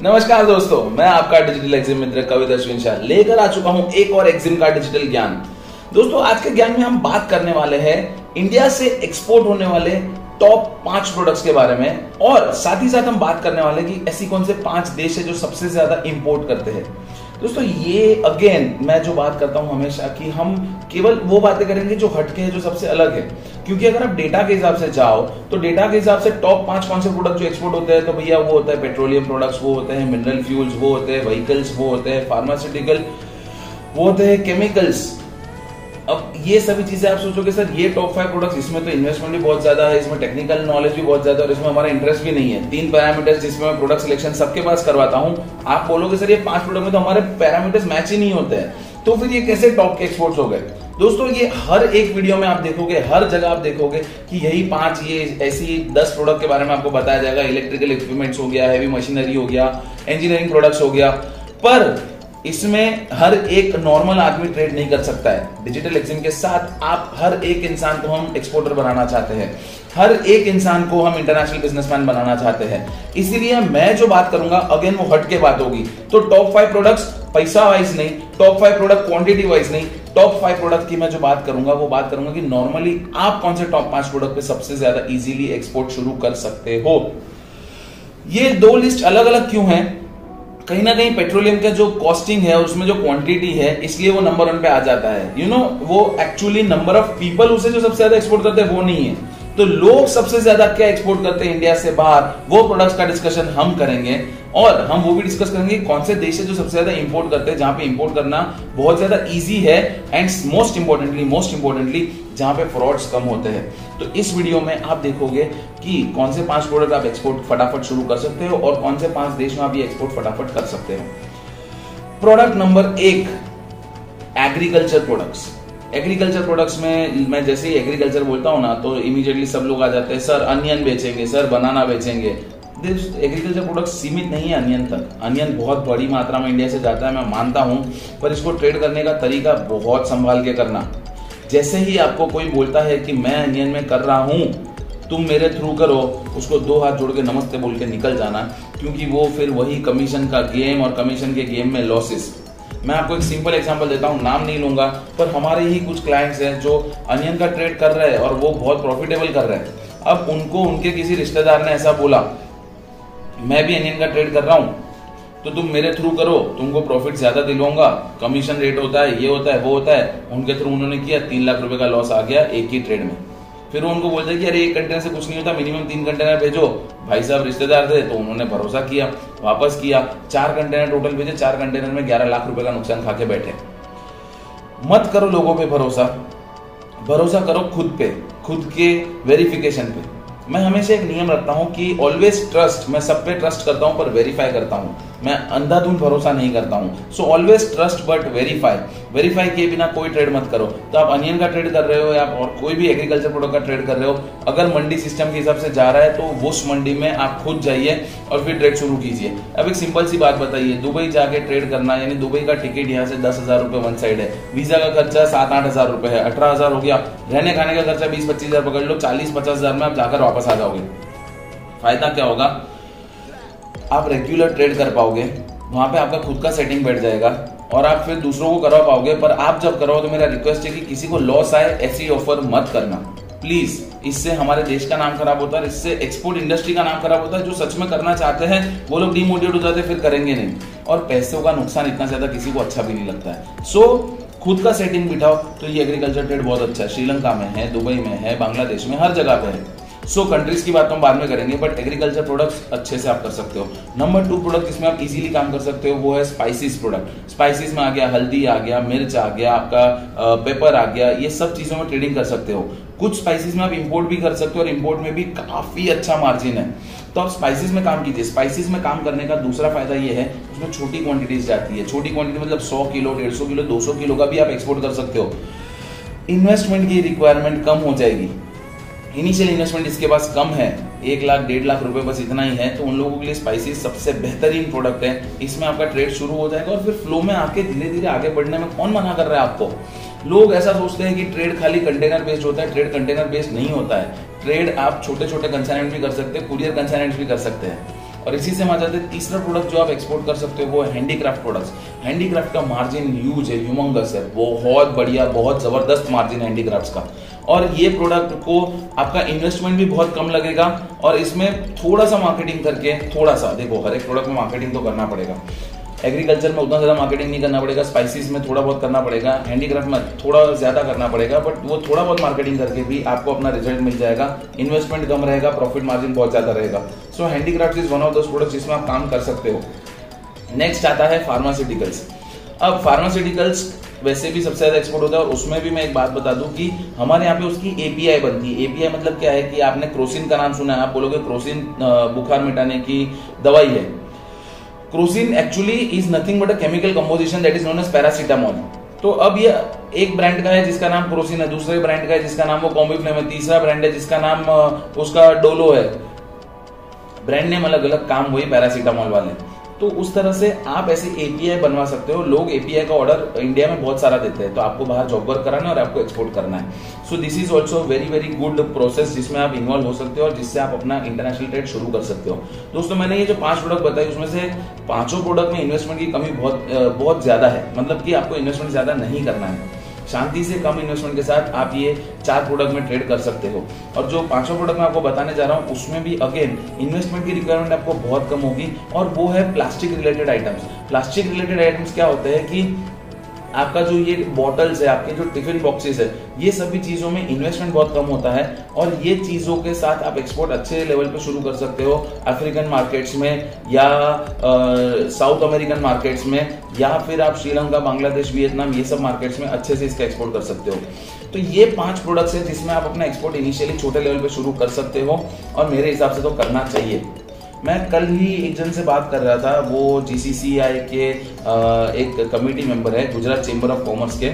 नमस्कार दोस्तों, मैं आपका डिजिटल एग्जिम मित्र कविता अश्विन शाह लेकर आ चुका हूँ एक और एग्जिम का डिजिटल ज्ञान। दोस्तों, आज के ज्ञान में हम बात करने वाले हैं इंडिया से एक्सपोर्ट होने वाले टॉप पाँच प्रोडक्ट्स के बारे में। और साथ ही साथ हम बात करने वाले कि ऐसी कौन से पाँच देश है जो सबसे ज़्यादा इंपोर्ट करते हैं। दोस्तों, ये अगेन मैं जो बात करता हूँ हमेशा कि हम केवल वो बातें करेंगे जो हटके हैं, जो सबसे अलग है। क्योंकि अगर आप डेटा के हिसाब से जाओ तो डेटा के हिसाब से टॉप पाँच कौन से प्रोडक्ट जो एक्सपोर्ट होते हैं तो भैया वो होता है पेट्रोलियम प्रोडक्ट्स वो होते हैं मिनरल फ्यूल्स वो होते हैं व्हीकल्स वो होते हैं फार्मास्यूटिकल वो होते हैं केमिकल्स अब ये सभी चीज़ें आप सोचोगे, सर, ये टॉप फाइव प्रोडक्ट्स इसमें तो इन्वेस्टमेंट भी बहुत ज़्यादा है, इसमें टेक्निकल नॉलेज भी बहुत ज़्यादा है और इसमें हमारा इंटरेस्ट भी नहीं है। तीन पैरामीटर्स जिसमें मैं प्रोडक्ट सिलेक्शन सबके पास करवाता हूँ। आप बोलोगे, सर, ये पाँच प्रोडक्ट में तो हमारे पैरामीटर्स मैच ही नहीं होते हैं। तो फिर ये कैसे टॉप के एक्सपोर्ट्स हो गए? दोस्तों, ये हर एक वीडियो में आप देखोगे, हर जगह आप देखोगे कि यही पाँच, ये ऐसी दस प्रोडक्ट के बारे में आपको बताया जाएगा। इलेक्ट्रिकल इक्विपमेंट्स हो गया हैवी मशीनरी हो गया इंजीनियरिंग प्रोडक्ट्स हो गया। पर इसमें हर एक नॉर्मल आदमी ट्रेड नहीं कर सकता है। डिजिटल एक्सिम के साथ आप हर एक इंसान को हम एक्सपोर्टर बनाना चाहते हैं। हर एक इंसान को हम इंटरनेशनल बिजनेसमैन बनाना चाहते हैं। इसीलिए मैं जो बात करूँगा अगेन वो हट के बात होगी। तो टॉप फाइव प्रोडक्ट्स पैसा वाइज नहीं top five product quantity wise नहीं टॉप फाइव प्रोडक्ट की मैं जो बात करूँगा, वो बात करूँगा कि नॉर्मली आप कौन से टॉप पाँच प्रोडक्ट पे सबसे ज़्यादा इजीली एक्सपोर्ट शुरू कर सकते हो। ये दो लिस्ट अलग अलग क्यों हैं? कहीं ना कहीं पेट्रोलियम का जो कॉस्टिंग है उसमें जो क्वांटिटी है इसलिए वो नंबर वन पे आ जाता है। यू you नो know, वो एक्चुअली नंबर ऑफ़ पीपल उसे जो सबसे ज़्यादा एक्सपोर्ट करते हैं वो नहीं है। तो लोग सबसे ज़्यादा क्या एक्सपोर्ट करते हैं इंडिया से बाहर? वो प्रोडक्ट्स का डिस्कशन हम करेंगे। और हम वो भी डिस्कस करेंगे कौन से देश है जो सबसे ज़्यादा इंपोर्ट करते हैं, जहाँ पे इंपोर्ट करना बहुत ज़्यादा इजी है and most importantly most importantly जहाँ पे फ्रॉड्स कम होते हैं। तो इस वीडियो में आप देखोगे कि कौन से पाँच प्रोडक्ट आप एक्सपोर्ट फटाफट शुरू कर सकते हो और कौन से पाँच देश में आप ये एक्सपोर्ट फटाफट कर सकते हो। प्रोडक्ट नंबर एक एग्रीकल्चर प्रोडक्ट्स एग्रीकल्चर प्रोडक्ट्स में, मैं जैसे ही एग्रीकल्चर बोलता हूँ ना तो इमीडिएटली सब लोग आ जाते हैं, सर अनियन बेचेंगे, सर बनाना बेचेंगे. एग्रीकल्चर प्रोडक्ट सीमित नहीं है अनियन तक। अनियन बहुत बड़ी मात्रा में इंडिया से जाता है, मैं मानता हूँ, पर इसको ट्रेड करने का तरीका बहुत संभाल के करना। जैसे ही आपको कोई बोलता है कि मैं अनियन में कर रहा हूँ, तुम मेरे थ्रू करो, उसको दो हाथ जोड़ के नमस्ते बोल के निकल जाना, क्योंकि वो फिर वही कमीशन का गेम और कमीशन के गेम में लॉसेस मैं आपको एक सिंपल एग्जांपल देता हूँ, नाम नहीं लूँगा, पर हमारे ही कुछ क्लाइंट्स हैं जो अनियन का ट्रेड कर रहे हैं और वो बहुत प्रॉफिटेबल कर रहे हैं। अब उनको, उनके किसी रिश्तेदार ने ऐसा बोला, मैं भी अनियन का ट्रेड कर रहा हूँ तो तुम मेरे थ्रू करो, तुमको प्रॉफिट ज़्यादा दिलवाऊँगा कमीशन रेट होता है, ये होता है, वो होता है। उनके थ्रू उन्होंने किया, तीन लाख रुपए का लॉस आ गया एक ही ट्रेड में। फिर उनको बोलते कि, अरे, एक कंटेनर से कुछ नहीं होता मिनिमम तीन कंटेनर भेजो। भाई साहब रिश्तेदार थे तो उन्होंने भरोसा किया, वापस किया। चार कंटेनर टोटल भेजे, चार कंटेनर में ग्यारह लाख रुपए का नुकसान खा के बैठे। मत करो लोगों पे भरोसा। भरोसा करो खुद पे, खुद के वेरिफिकेशन पे। मैं हमेशा एक नियम रखता हूँ कि ऑलवेज ट्रस्ट मैं सब पे ट्रस्ट करता हूँ पर वेरीफाई करता हूँ। मैं अंधाधुंध भरोसा नहीं करता हूँ। So always trust but verify verify किए बिना कोई ट्रेड मत करो। तो आप अनियन का ट्रेड कर रहे हो या और कोई भी एग्रीकल्चर प्रोडक्ट का ट्रेड कर रहे हो, अगर मंडी सिस्टम के हिसाब से जा रहा है तो उस मंडी में आप खुद जाइए और फिर ट्रेड शुरू कीजिए। अब एक सिंपल सी बात बताइए, दुबई जाके ट्रेड करना, यानी दुबई का टिकट यहाँ से दस हज़ार रुपए वन साइड है। वीज़ा का खर्चा सात आठ हज़ार रुपए है। अठारह हज़ार हो गया। रहने खाने का खर्चा बीस पच्चीस हज़ार पकड़ लो चालीस पचास हज़ार में आप जाकर वापस आ जाओगे। फ़ायदा क्या होगा? आप रेगुलर ट्रेड कर पाओगे वहाँ पे आपका खुद का सेटिंग बैठ जाएगा और आप फिर दूसरों को करवा पाओगे पर आप जब करो तो मेरा रिक्वेस्ट है कि किसी को लॉस आए ऐसी ऑफ़र मत करना। प्लीज़ इससे हमारे देश का नाम खराब होता है इससे एक्सपोर्ट इंडस्ट्री का नाम खराब होता है। जो सच में करना चाहते हैं वो लोग डिमोटिवेट हो जाते हैं फिर करेंगे नहीं। और पैसों का नुकसान इतना ज़्यादा किसी को अच्छा भी नहीं लगता है। सो so, खुद का सेटिंग बिठाओ तो ये एग्रीकल्चर ट्रेड बहुत अच्छा है। श्रीलंका में है दुबई में है बांग्लादेश में हर जगह पे है। सो so, कंट्रीज़ की बात तो हम बाद में करेंगे बट एग्रीकल्चर प्रोडक्ट्स अच्छे से आप कर सकते हो। नंबर टू प्रोडक्ट जिसमें आप इजीली काम कर सकते हो वो है स्पाइसिस प्रोडक्ट स्पाइसिस में आ गया हल्दी आ गया मिर्च आ गया आपका पेपर आ गया ये सब चीज़ों में ट्रेडिंग कर सकते हो। कुछ स्पाइसिस में आप इंपोर्ट भी कर सकते हो और इंपोर्ट में भी काफ़ी अच्छा मार्जिन है। तो आप स्पाइसिस में काम कीजिए। स्पाइसिस में काम करने का दूसरा फ़ायदा ये है उसमें छोटी क्वांटिटीज जाती है। छोटी क्वांटिटी मतलब 100 किलो 150 किलो 200 किलो का भी आप एक्सपोर्ट कर सकते हो। इन्वेस्टमेंट की रिक्वायरमेंट कम हो जाएगी। इनिशियल इन्वेस्टमेंट इसके पास कम है। एक लाख, डेढ़ लाख रुपए बस इतना ही है तो उन लोगों के लिए स्पाइसिस सबसे बेहतरीन प्रोडक्ट है। इसमें आपका ट्रेड शुरू हो जाएगा और फिर फ्लो में आके धीरे धीरे आगे बढ़ने में कौन मना कर रहा है आपको? लोग ऐसा सोचते हैं कि ट्रेड खाली कंटेनर बेस्ड होता है ट्रेड कंटेनर बेस्ड नहीं होता है। ट्रेड आप छोटे छोटे कंसाइनमेंट भी कर सकते हैं कुरियर कंसाइनमेंट भी कर सकते हैं। और इसी से हम आ जाते हैं तीसरा प्रोडक्ट जो आप एक्सपोर्ट कर सकते हो, वो हैंडीक्राफ्ट प्रोडक्ट्स हैंडीक्राफ्ट का मार्जिन ह्यूज है ह्यूमंगस है. बहुत बढ़िया, बहुत ज़बरदस्त मार्जिन है हैंडीक्राफ्ट का. और ये प्रोडक्ट को आपका इन्वेस्टमेंट भी बहुत कम लगेगा और इसमें थोड़ा सा मार्केटिंग करके, थोड़ा सा, देखो, हर एक प्रोडक्ट में मार्केटिंग तो करना पड़ेगा. एग्रीकल्चर में उतना ज़्यादा मार्केटिंग नहीं करना पड़ेगा स्पाइसिस में थोड़ा बहुत करना पड़ेगा हैंडीक्राफ्ट में थोड़ा ज़्यादा करना पड़ेगा बट वो थोड़ा बहुत मार्केटिंग करके भी आपको अपना रिज़ल्ट मिल जाएगा इन्वेस्टमेंट कम रहेगा प्रॉफिट मार्जिन बहुत ज़्यादा रहेगा। So handicraft is one of those product जिसमें आप काम कर सकते हो। नेक्स्ट आता है फार्मास्यूटिकल्स अब फार्मास्यूटिकल्स वैसे भी सबसे ज़्यादा एक्सपोर्ट होता है और उसमें भी मैं एक बात बता दूँ कि हमारे यहाँ पे उसकी एपीआई बनती है। एपीआई मतलब क्या है कि आपने क्रोसिन का नाम सुना है। आप बोलोगे क्रोसिन बुखार मिटाने की दवाई है। Crocin actually is nothing but a chemical composition that is known as paracetamol तो अब ये एक ब्रांड का है जिसका नाम क्रोसिन है, दूसरे ब्रांड का है जिसका नाम वो कॉम्बिफ्लेम है, तीसरा ब्रांड है जिसका नाम उसका डोलो है। ब्रांड नेम अलग अलग काम वही पैरासिटामोल वाले। तो उस तरह से आप ऐसे एपीआई बनवा सकते हो। लोग एपीआई का ऑर्डर इंडिया में बहुत सारा देते हैं। तो आपको बाहर जॉब वर्क कराना है और आपको एक्सपोर्ट करना है। So this is also very very good process जिसमें आप इन्वॉल्व हो सकते हो और जिससे आप अपना इंटरनेशनल ट्रेड शुरू कर सकते हो। दोस्तों, मैंने ये जो पाँच प्रोडक्ट बताए उसमें से पाँचों प्रोडक्ट में इन्वेस्टमेंट की कमी बहुत बहुत ज़्यादा है। मतलब कि आपको इन्वेस्टमेंट ज़्यादा नहीं करना है। शांति से कम इन्वेस्टमेंट के साथ आप ये चार प्रोडक्ट में ट्रेड कर सकते हो। और जो पाँचों प्रोडक्ट मैं आपको बताने जा रहा हूँ, उसमें भी अगेन इन्वेस्टमेंट की रिक्वायरमेंट आपको बहुत कम होगी। और वो है plastic related items plastic related items क्या होते हैं कि आपका जो ये बॉटल्स है, आपके जो टिफ़िन बॉक्सेस है, ये सभी चीज़ों में इन्वेस्टमेंट बहुत कम होता है और ये चीज़ों के साथ आप एक्सपोर्ट अच्छे लेवल पे शुरू कर सकते हो अफ्रीकन मार्केट्स में या साउथ अमेरिकन मार्केट्स में या फिर आप श्रीलंका बांग्लादेश वियतनाम ये सब मार्केट्स में अच्छे से इसका एक्सपोर्ट कर सकते हो। तो ये पाँच प्रोडक्ट्स है जिसमें आप अपना एक्सपोर्ट इनिशियली छोटे लेवल पे शुरू कर सकते हो और मेरे हिसाब से तो करना चाहिए। मैं कल ही एक जन से बात कर रहा था, वो जीसीसीआई के एक कमेटी मेंबर है गुजरात चेंबर ऑफ़ कॉमर्स के।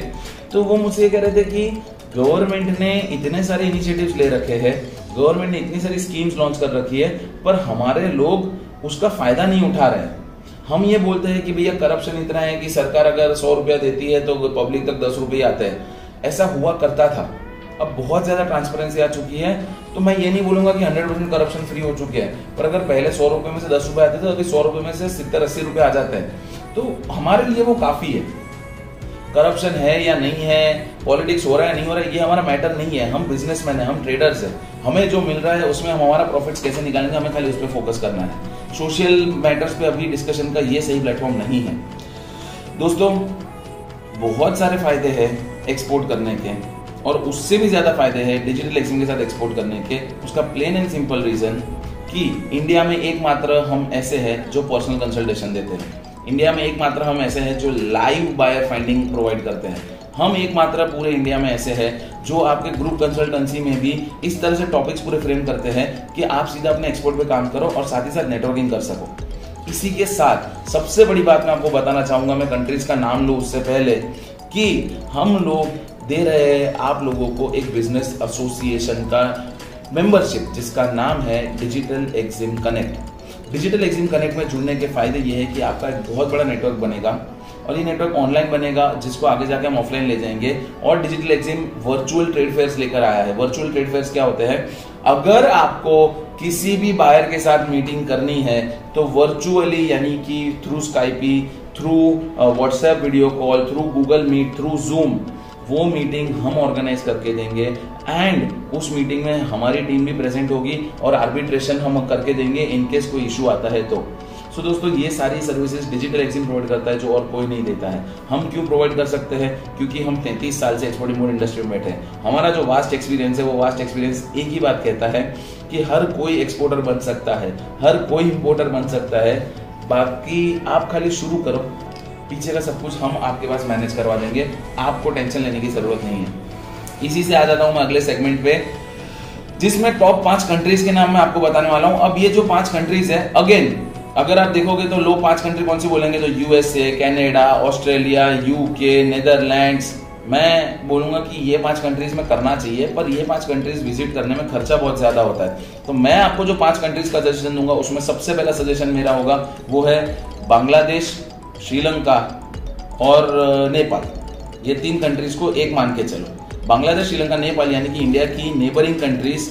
तो वो मुझसे ये कह रहे थे कि गवर्नमेंट ने इतने सारे इनिशिएटिव्स ले रखे हैं गवर्नमेंट ने इतनी सारी स्कीम्स लॉन्च कर रखी है, पर हमारे लोग उसका फ़ायदा नहीं उठा रहे हैं। हम ये बोलते हैं कि भैया करप्शन इतना है कि सरकार अगर सौ रुपया देती है तो पब्लिक तक दस रुपये आते हैं। ऐसा हुआ करता था। अब बहुत ज़्यादा ट्रांसपेरेंसी आ चुकी है। तो मैं ये नहीं बोलूँगा कि हंड्रेड परसेंट करप्शन फ्री हो चुके हैं, पर अगर पहले सौ रुपए में से दस रुपए आते थे तो अभी सौ रुपए में से सितर अस्सी रुपए आ जाते हैं। तो हमारे लिए वो काफ़ी है। करप्शन है या नहीं है पॉलिटिक्स हो रहा है नहीं हो रहा है, ये हमारा मैटर नहीं है। हम बिजनेसमैन है, हम ट्रेडर्स है। हमें जो मिल रहा है, उसमें हम हमारा प्रॉफिट्स कैसे निकालेंगे, हमें खाली उस पर फोकस करना है। सोशल मैटर्स पे अभी डिस्कशन का ये सही प्लेटफॉर्म नहीं है। दोस्तों, बहुत सारे फ़ायदे हैं एक्सपोर्ट करने के। और उससे भी ज़्यादा फ़ायदे हैं डिजिटल एक्सिम के साथ एक्सपोर्ट करने के। उसका प्लेन एंड सिंपल रीजन कि इंडिया में एकमात्र हम ऐसे हैं जो पर्सनल कंसल्टेशन देते हैं। इंडिया में एकमात्र हम ऐसे हैं जो लाइव बायर फाइंडिंग प्रोवाइड करते हैं। हम एकमात्र पूरे इंडिया में ऐसे हैं जो आपके ग्रुप कंसल्टेंसी में भी इस तरह से टॉपिक्स पूरे फ्रेम करते हैं कि आप सीधा अपने एक्सपोर्ट पे काम करो और साथ ही साथ नेटवर्किंग कर सको। इसी के साथ सबसे बड़ी बात मैं आपको बताना चाहूँगा, मैं कंट्रीज़ का नाम लू उससे पहले कि हम लोग दे रहे हैं आप लोगों को एक बिज़नेस एसोसिएशन का मेंबरशिप जिसका नाम है digital Exim connect digital Exim connect में जुड़ने के फ़ायदे ये है कि आपका एक बहुत बड़ा नेटवर्क बनेगा और ये नेटवर्क ऑनलाइन बनेगा, जिसको आगे जाके हम ऑफलाइन ले जाएँगे। और digital Exim virtual trade fairs लेकर आया है। वर्चुअल ट्रेड फेयर्स क्या होते हैं? अगर आपको किसी भी बायर के साथ मीटिंग करनी है तो वर्चुअली यानी कि through Skype through WhatsApp video call through Google Meet through Zoom वो मीटिंग हम ऑर्गेनाइज करके देंगे एंड उस मीटिंग में हमारी टीम भी प्रेजेंट होगी और आर्बिट्रेशन हम करके देंगे इनकेस कोई इशू आता है तो। सो so, दोस्तों ये सारी सर्विसेज़ डिजिटल एक्सिम प्रोवाइड करता है जो और कोई नहीं देता है। हम क्यों प्रोवाइड कर सकते हैं? क्योंकि हम 33 साल से एक्सपोर्ट इम्पोर्ट इंडस्ट्री में बैठे हैं। हमारा जो वास्ट एक्सपीरियंस है वो वास्ट एक्सपीरियंस एक ही बात कहता है कि हर कोई एक्सपोर्टर बन सकता है हर कोई इम्पोर्टर बन सकता है। बाकी आप खाली शुरू करो पीछे का सब कुछ हम आपके पास मैनेज करवा देंगे। आपको टेंशन लेने की ज़रूरत नहीं है। इसी से आ जाता हूँ मैं अगले सेगमेंट पे, जिसमें टॉप पाँच कंट्रीज़ के नाम मैं आपको बताने वाला हूँ। अब ये जो पाँच कंट्रीज़ है अगेन अगर आप देखोगे तो लो पाँच कंट्री कौन सी बोलेंगे? तो USA Canada Australia UK Netherlands मैं बोलूँगा कि ये पाँच कंट्रीज़ में करना चाहिए, पर ये पाँच कंट्रीज़ विज़िट करने में खर्चा बहुत ज़्यादा होता है। तो मैं आपको जो पाँच कंट्रीज़ का सजेशन दूँगा, उसमें सबसे पहला सजेशन मेरा होगा, वो है बांग्लादेश। श्रीलंका और नेपाल, ये तीन कंट्रीज़ को एक मान के चलो। बांग्लादेश, श्रीलंका, नेपाल, यानी कि इंडिया की नेबरिंग कंट्रीज़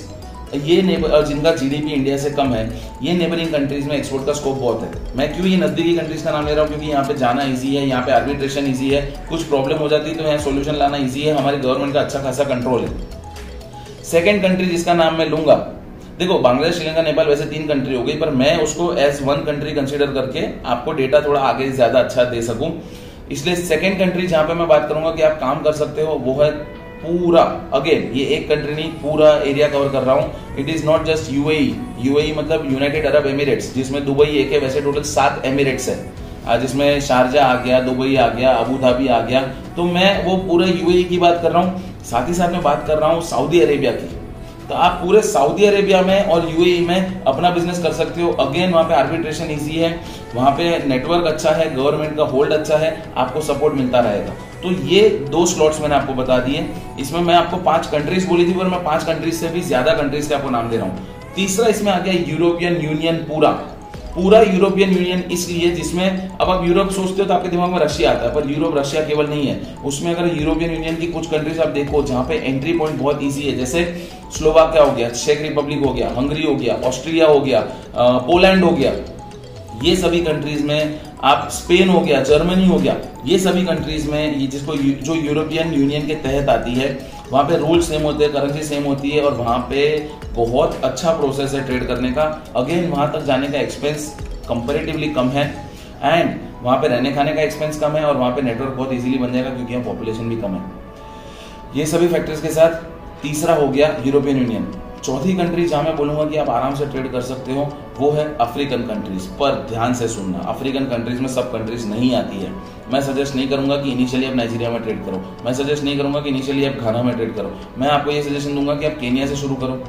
ये नेबर जिनका जीडीपी इंडिया से कम है, ये नेबरिंग कंट्रीज़ में एक्सपोर्ट का स्कोप बहुत है। मैं क्यों ये नजदीकी कंट्रीज़ का नाम ले रहा हूँ? क्योंकि यहाँ पे जाना इजी है, यहाँ पे आर्बिट्रेशन इजी है, कुछ प्रॉब्लम हो जाती है तो यहाँ सोल्यूशन लाना इजी है, हमारी गवर्नमेंट का अच्छा खासा कंट्रोल है। सेकेंड कंट्री जिसका नाम मैं लूँगा देखो, बांग्लादेश, श्रीलंका, नेपाल वैसे तीन कंट्री हो गई, पर मैं उसको एज वन कंट्री कंसिडर करके आपको डेटा थोड़ा आगे ज़्यादा अच्छा दे सकूँ। इसलिए सेकेंड कंट्री जहाँ पे मैं बात करूँगा कि आप काम कर सकते हो, वो है पूरा अगेन ये एक कंट्री नहीं, पूरा एरिया कवर कर रहा हूँ। It is not just UAE UAE मतलब यूनाइटेड अरब एमिरेट्स जिसमें दुबई एक है, वैसे टोटल सात एमिरेट्स है। जिसमें शारजा आ गया, दुबई आ गया अबू धाबी आ गया। तो मैं वो पूरे यूएई की बात कर रहा हूँ। साथ ही साथ मैं बात कर रहा हूँ सऊदी अरेबिया की। तो आप पूरे सऊदी अरेबिया में और यूएई में अपना बिज़नेस कर सकते हो। अगेन वहाँ पे आर्बिट्रेशन इजी है। वहाँ पे नेटवर्क अच्छा है गवर्नमेंट का होल्ड अच्छा है, आपको सपोर्ट मिलता रहेगा। तो ये दो स्लॉट्स मैंने आपको बता दिए। इसमें मैं आपको पाँच कंट्रीज़ बोली थी, पर मैं पाँच कंट्रीज़ से भी, ज़्यादा कंट्रीज़ के आपको नाम दे रहा हूँ। तीसरा इसमें आ गया यूरोपियन यूनियन पूरा। पूरा यूरोपियन यूनियन इसलिए जिसमें अब आप यूरोप सोचते हो तो आपके दिमाग में रशिया आता है, पर यूरोप रशिया केवल नहीं है। उसमें अगर यूरोपियन यूनियन की कुछ कंट्रीज़ आप देखो, जहाँ पे एंट्री पॉइंट बहुत इजी है, जैसे स्लोवाकिया हो गया चेक रिपब्लिक हो गया हंगरी हो गया ऑस्ट्रिया हो गया पोलैंड हो गया। ये सभी कंट्रीज़ में आप स्पेन हो गया जर्मनी हो गया, ये सभी कंट्रीज़ में ये जिसको जो यूरोपियन यूनियन के तहत आती है वहाँ पे रूल सेम होते हैं करेंसी सेम होती है और वहाँ पे बहुत अच्छा प्रोसेस है ट्रेड करने का। अगेन वहाँ तक जाने का एक्सपेंस कंपेरेटिवली कम है एंड वहाँ पे रहने खाने का एक्सपेंस कम है और वहाँ पे नेटवर्क बहुत इजीली बन जाएगा क्योंकि यहाँ पॉपुलेशन भी कम है। ये सभी फैक्टर्स के साथ तीसरा हो गया यूरोपियन यूनियन चौथी कंट्री जहाँ मैं बोलूँगा कि आप आराम से ट्रेड कर सकते हो, वो है अफ्रीकन कंट्रीज़ पर ध्यान से सुनना अफ्रीकन कंट्रीज़ में सब कंट्रीज़ नहीं आती है। मैं सजेस्ट नहीं करूँगा कि इनिशियली आप नाइजीरिया में ट्रेड करो। मैं सजेस्ट नहीं करूँगा कि इनिशियली आप घाना में ट्रेड करो। मैं आपको ये सजेशन दूँगा कि आप केनिया से शुरू करो,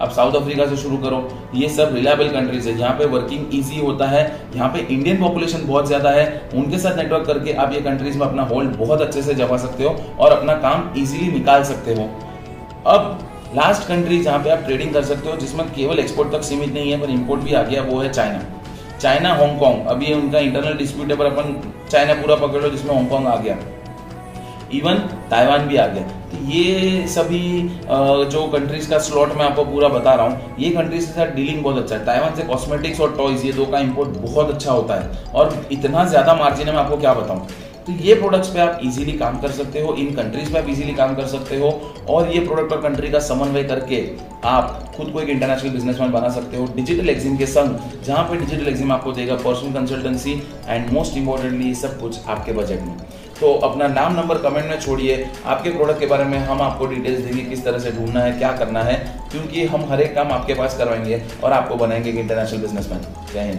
आप साउथ अफ्रीका से शुरू करो। ये सब रिलायबल कंट्रीज़ है। यहाँ पे वर्किंग इजी होता है। यहाँ पे इंडियन पॉपुलेशन बहुत ज़्यादा है। उनके साथ नेटवर्क करके आप ये कंट्रीज़ में अपना होल्ड बहुत अच्छे से जमा सकते हो और अपना काम इजीली निकाल सकते हो। अब लास्ट कंट्री जहाँ पे आप ट्रेडिंग कर सकते हो, जिसमें केवल एक्सपोर्ट तक सीमित नहीं है, पर इंपोर्ट भी आ गया, वो है चाइना चाइना हांगकांग अभी उनका इंटरनल डिस्प्यूट है, पर अपन चाइना पूरा पकड़ लो, जिसमें हांगकांग आ गया. इवन ताइवान भी आ गया. तो ये सभी जो कंट्रीज़ का स्लॉट मैं आपको पूरा बता रहा हूँ, ये कंट्रीज़ के साथ डीलिंग बहुत अच्छा है. ताइवान से कॉस्मेटिक्स और टॉयज ये दो का इम्पोर्ट बहुत अच्छा होता है. और इतना ज़्यादा मार्जिन है, मैं आपको क्या बताऊँ? तो ये प्रोडक्ट्स पे आप इजीली काम कर सकते हो इन कंट्रीज़ पे आप इजीली काम कर सकते हो, और ये प्रोडक्ट और कंट्री का समन्वय करके आप खुद को एक इंटरनेशनल बिजनेसमैन बना सकते हो डिजिटल एग्जिम के संग, जहाँ पे डिजिटल एग्जिम आपको देगा personal consultancy and most importantly सब कुछ आपके बजट में। तो अपना नाम नंबर कमेंट में छोड़िए, आपके प्रोडक्ट के बारे में हम आपको डिटेल्स देंगे किस तरह से ढूंढना है, क्या करना है, क्योंकि हम हर एक काम आपके पास करवाएँगे और आपको बनाएँगे एक इंटरनेशनल बिजनेसमैन जय हिंद।